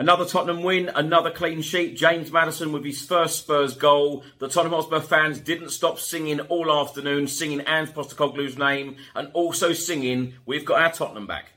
Another Tottenham win, another clean sheet. James Maddison with his first Spurs goal. The Tottenham Hotspur fans didn't stop singing all afternoon, singing Ange Postecoglou's name, and also singing, "We've got our Tottenham back."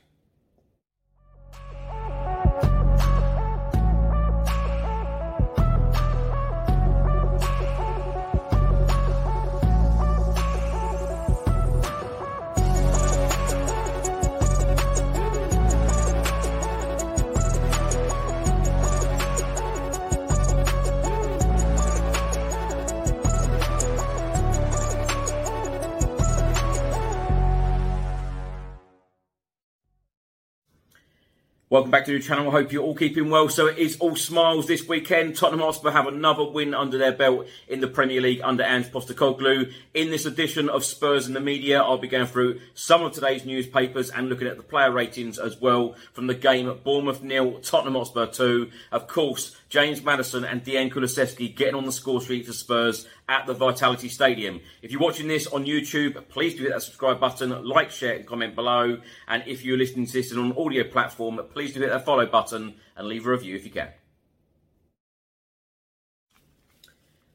Welcome back to the channel. I hope you're all keeping well. So it is all smiles this weekend. Tottenham Hotspur have another win under their belt in the Premier League under Ange Postecoglou. In this edition of Spurs in the Media, I'll be going through some of today's newspapers and looking at the player ratings as well from the game at Bournemouth nil, Tottenham Hotspur 2. Of course, James Maddison and Dejan Kulusevski getting on the score sheet for Spurs at the Vitality Stadium. If you're watching this on YouTube, please do hit that subscribe button, like, share, and comment below. And if you're listening to this on an audio platform, please do hit that follow button and leave a review if you can.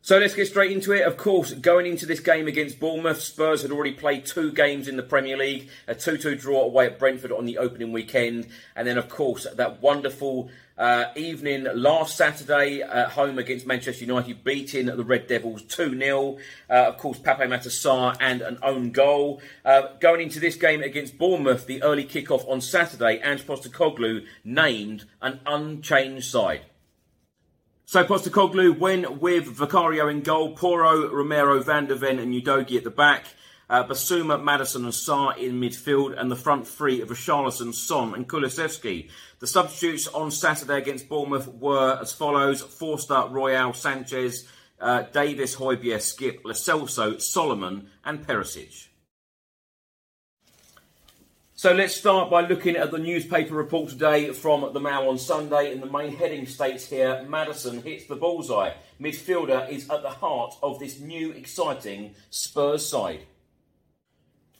So let's get straight into it. Of course, going into this game against Bournemouth, Spurs had already played two games in the Premier League, a 2 2 draw away at Brentford on the opening weekend, and then, of course, that wonderful uh, evening last Saturday at home against Manchester United, beating the Red Devils 2 0. Uh, of course, Pape Matar Sarr and an own goal. Uh, going into this game against Bournemouth, the early kick-off on Saturday, Ange Postecoglou named an unchanged side. So Postecoglou went with Vicario in goal, Porro, Romero, Van der Ven and Udogie at the back. Uh, Bissouma, Maddison and Sarr in midfield and the front three of Richarlison, Son and Kulusevski. The substitutes on Saturday against Bournemouth were as follows. Forster, Royal, Sanchez, uh, Davis, Højbjerg, Skip, Lo Celso, Solomon and Perisic. So let's start by looking at the newspaper report today from the Mail on Sunday. In the main heading states here, Maddison hits the bullseye. Midfielder is at the heart of this new exciting Spurs side.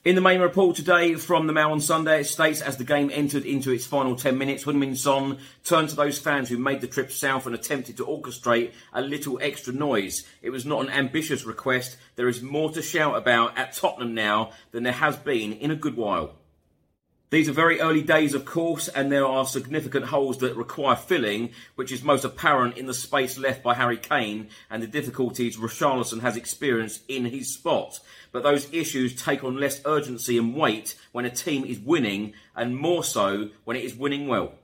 In the main report today from the Mail on Sunday, it states as the game entered into its final 10 minutes, Heung-min Son turned to those fans who made the trip south and attempted to orchestrate a little extra noise. It was not an ambitious request. There is more to shout about at Tottenham now than there has been in a good while. These are very early days, of course, and there are significant holes that require filling, which is most apparent in the space left by Harry Kane and the difficulties Richarlison has experienced in his spot. But those issues take on less urgency and weight when a team is winning, and more so when it is winning well.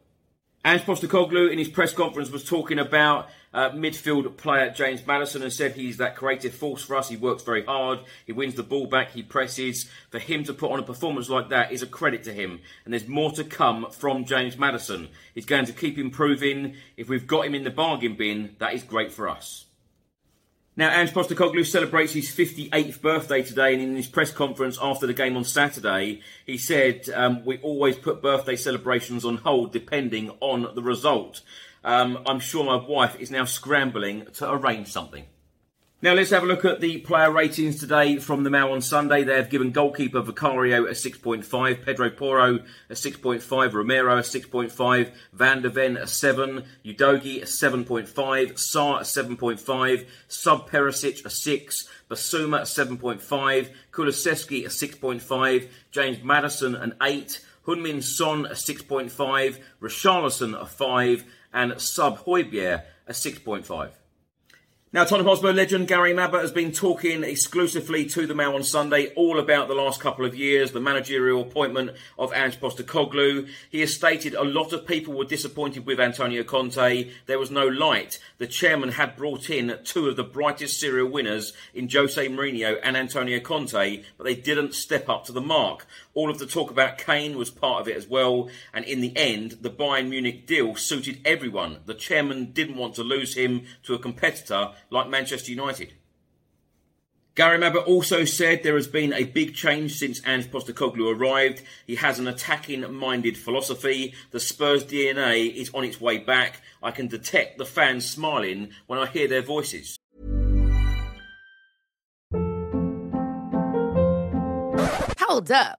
Ange Postecoglou in his press conference was talking about uh, midfield player James Maddison and said he's that creative force for us. He works very hard. He wins the ball back. He presses. For him to put on a performance like that is a credit to him. And there's more to come from James Maddison. He's going to keep improving. If we've got him in the bargain bin, that is great for us. Now, Ange Postecoglou celebrates his 58th birthday today, and in his press conference after the game on Saturday, he said, um, We always put birthday celebrations on hold depending on the result. Um, I'm sure my wife is now scrambling to arrange something. Now let's have a look at the player ratings today from the Mail on Sunday. They have given goalkeeper Vicario a 6.5, Pedro Porro a 6.5, Romero a 6.5, Van der Ven a 7, Udogie a 7.5, Sarr a 7.5, Sub Perisic a 6, Bissouma a 7.5, Kulusevski a 6.5, James Maddison an 8, Heung-min Son a 6.5, Richarlison a 5, and Sub Højbjerg a 6.5. Now, Tottenham Hotspur legend Gary Mabbutt has been talking exclusively to the Mail on Sunday all about the last couple of years, the managerial appointment of Ange Postecoglou. He has stated a lot of people were disappointed with Antonio Conte. There was no light. The chairman had brought in two of the brightest serial winners in Jose Mourinho and Antonio Conte, but they didn't step up to the mark. All of the talk about Kane was part of it as well, and in the end, the Bayern Munich deal suited everyone. The chairman didn't want to lose him to a competitor like Manchester United. Gary Mabbutt also said there has been a big change since Ange Postecoglou arrived. He has an attacking-minded philosophy. The Spurs DNA is on its way back. I can detect the fans smiling when I hear their voices. Hold up.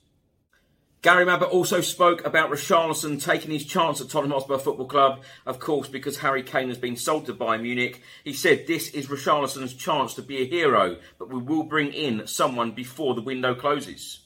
Gary Mabbutt also spoke about Richarlison taking his chance at Tottenham Hotspur Football Club, of course, because Harry Kane has been sold to Bayern Munich. He said this is Richarlison's chance to be a hero, but we will bring in someone before the window closes.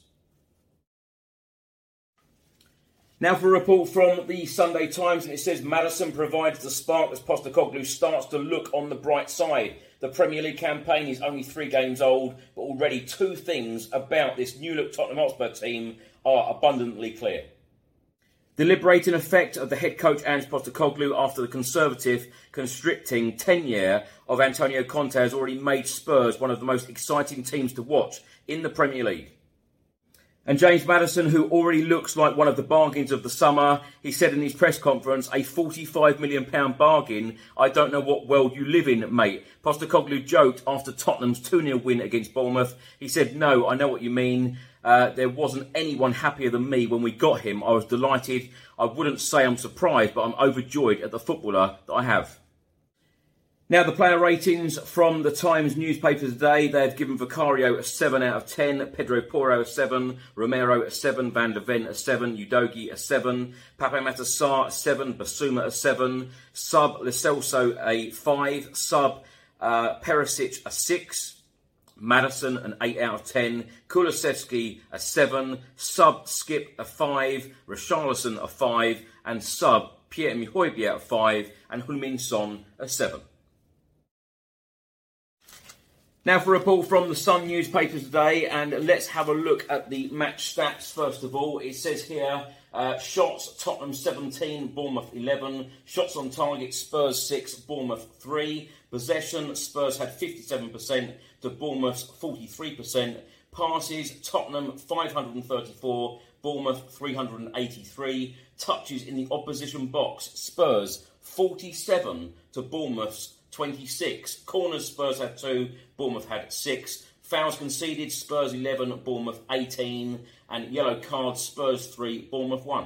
Now for a report from the Sunday Times, and it says Maddison provides the spark as Postecoglou starts to look on the bright side. The Premier League campaign is only three games old, but already two things about this new look Tottenham Hotspur team are abundantly clear. The liberating effect of the head coach Ange Postecoglou after the Conservative constricting tenure of Antonio Conte has already made Spurs one of the most exciting teams to watch in the Premier League. And James Maddison, who already looks like one of the bargains of the summer, he said in his press conference, a £45 million bargain. I don't know what world you live in, mate. Postecoglou joked after Tottenham's 2 0 win against Bournemouth. He said, No, I know what you mean. Uh, there wasn't anyone happier than me when we got him. I was delighted. I wouldn't say I'm surprised, but I'm overjoyed at the footballer that I have. Now, the player ratings from the Times newspaper today, they've given Vicario a 7 out of 10, Pedro Porro a 7, Romero a 7, Van der Ven a 7, Udogie a 7, Pape Matar a 7, Bissouma a 7, Sub Lo Celso a 5, Sub uh, Perisic a 6, Maddison an 8 out of 10, Kulusevski a 7, Sub Skip a 5, Richarlison a 5, and Sub Pierre-Emile Højbjerg a 5, and Heung-min Son a 7. Now for a report from the Sun newspaper today, and let's have a look at the match stats. First of all. It says here uh, shots Tottenham 17, Bournemouth 11. Shots on target Spurs 6, Bournemouth 3. Possession Spurs had 57% to Bournemouth's 43%. Passes Tottenham 534, Bournemouth 383. Touches in the opposition box Spurs 47 to Bournemouth's 26. Corners, Spurs had two, Bournemouth had six. Fouls conceded, Spurs 11, Bournemouth 18. And yellow cards, Spurs 3, Bournemouth 1.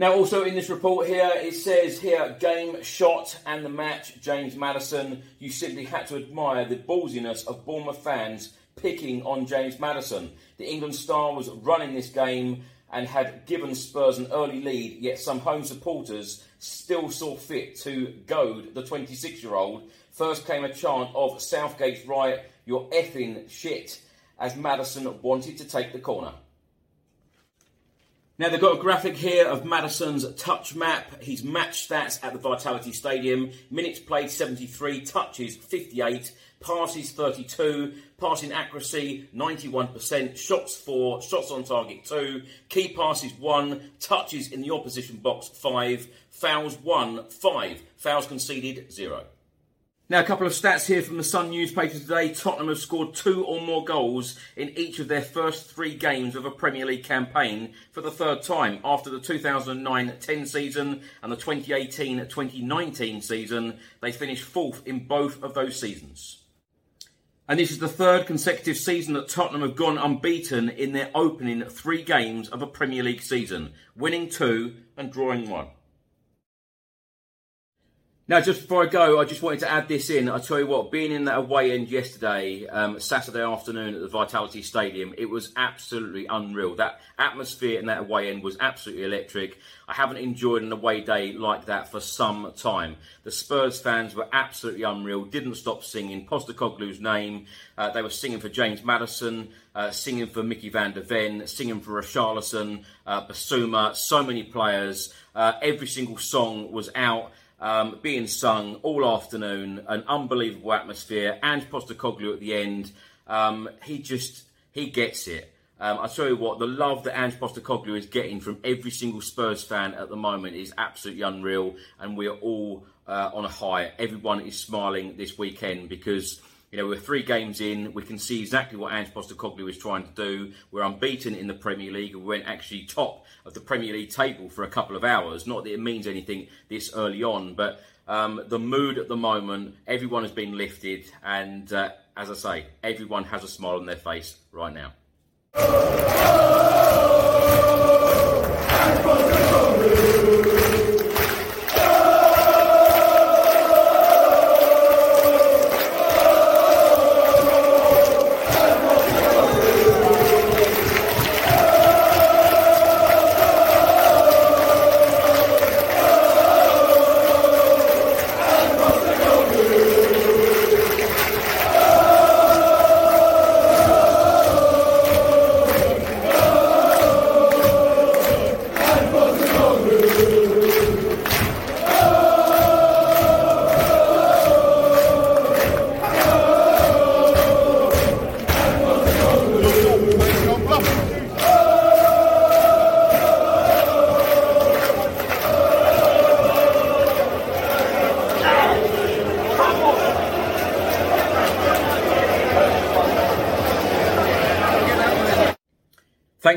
Now, also in this report here, it says here game shot and the match, James Maddison. You simply had to admire the ballsiness of Bournemouth fans picking on James Maddison. The England star was running this game and had given Spurs an early lead, yet some home supporters still saw fit to goad the 26 year old. First came a chant of Southgate's riot, you're effing shit, as Maddison wanted to take the corner. Now they've got a graphic here of Maddison's touch map, his match stats at the Vitality Stadium. Minutes played 73, touches 58, passes 32, passing accuracy 91%, shots 4, shots on target 2, key passes 1, touches in the opposition box 5, fouls 1, 5, fouls conceded 0. Now, a couple of stats here from the Sun newspaper today. Tottenham have scored two or more goals in each of their first three games of a Premier League campaign for the third time after the 2009 10 season and the 2018 2019 season. They finished fourth in both of those seasons. And this is the third consecutive season that Tottenham have gone unbeaten in their opening three games of a Premier League season, winning two and drawing one. Now, just before I go, I just wanted to add this in. I tell you what, being in that away end yesterday, um, Saturday afternoon at the Vitality Stadium, it was absolutely unreal. That atmosphere in that away end was absolutely electric. I haven't enjoyed an away day like that for some time. The Spurs fans were absolutely unreal, didn't stop singing Postecoglou's name. Uh, they were singing for James Maddison, uh, singing for Mickey van der Ven, singing for Richarlison, uh, Bissouma, so many players. Uh, every single song was out um, being sung all afternoon, an unbelievable atmosphere. And Postecoglou at the end, um, he just he gets it. Um, I tell you what, the love that Ange Postecoglou is getting from every single Spurs fan at the moment is absolutely unreal, and we are all uh, on a high. Everyone is smiling this weekend because you know, we're three games in. We can see exactly what Ange Postecoglou is trying to do. We're unbeaten in the Premier League. We went actually top of the Premier League table for a couple of hours. Not that it means anything this early on, but um, the mood at the moment, everyone has been lifted. And uh, as I say, everyone has a smile on their face right now.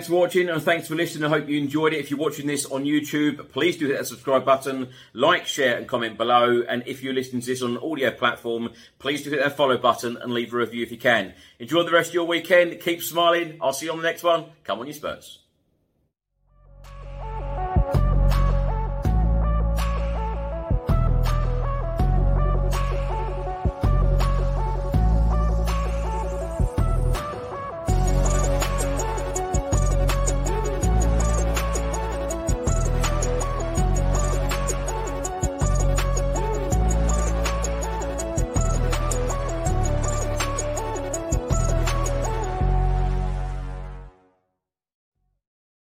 Thanks for watching and thanks for listening. I hope you enjoyed it. If you're watching this on YouTube, please do hit that subscribe button, like, share, and comment below. And if you're listening to this on an audio platform, please do hit that follow button and leave a review if you can. Enjoy the rest of your weekend. Keep smiling. I'll see you on the next one. Come on, you Spurs.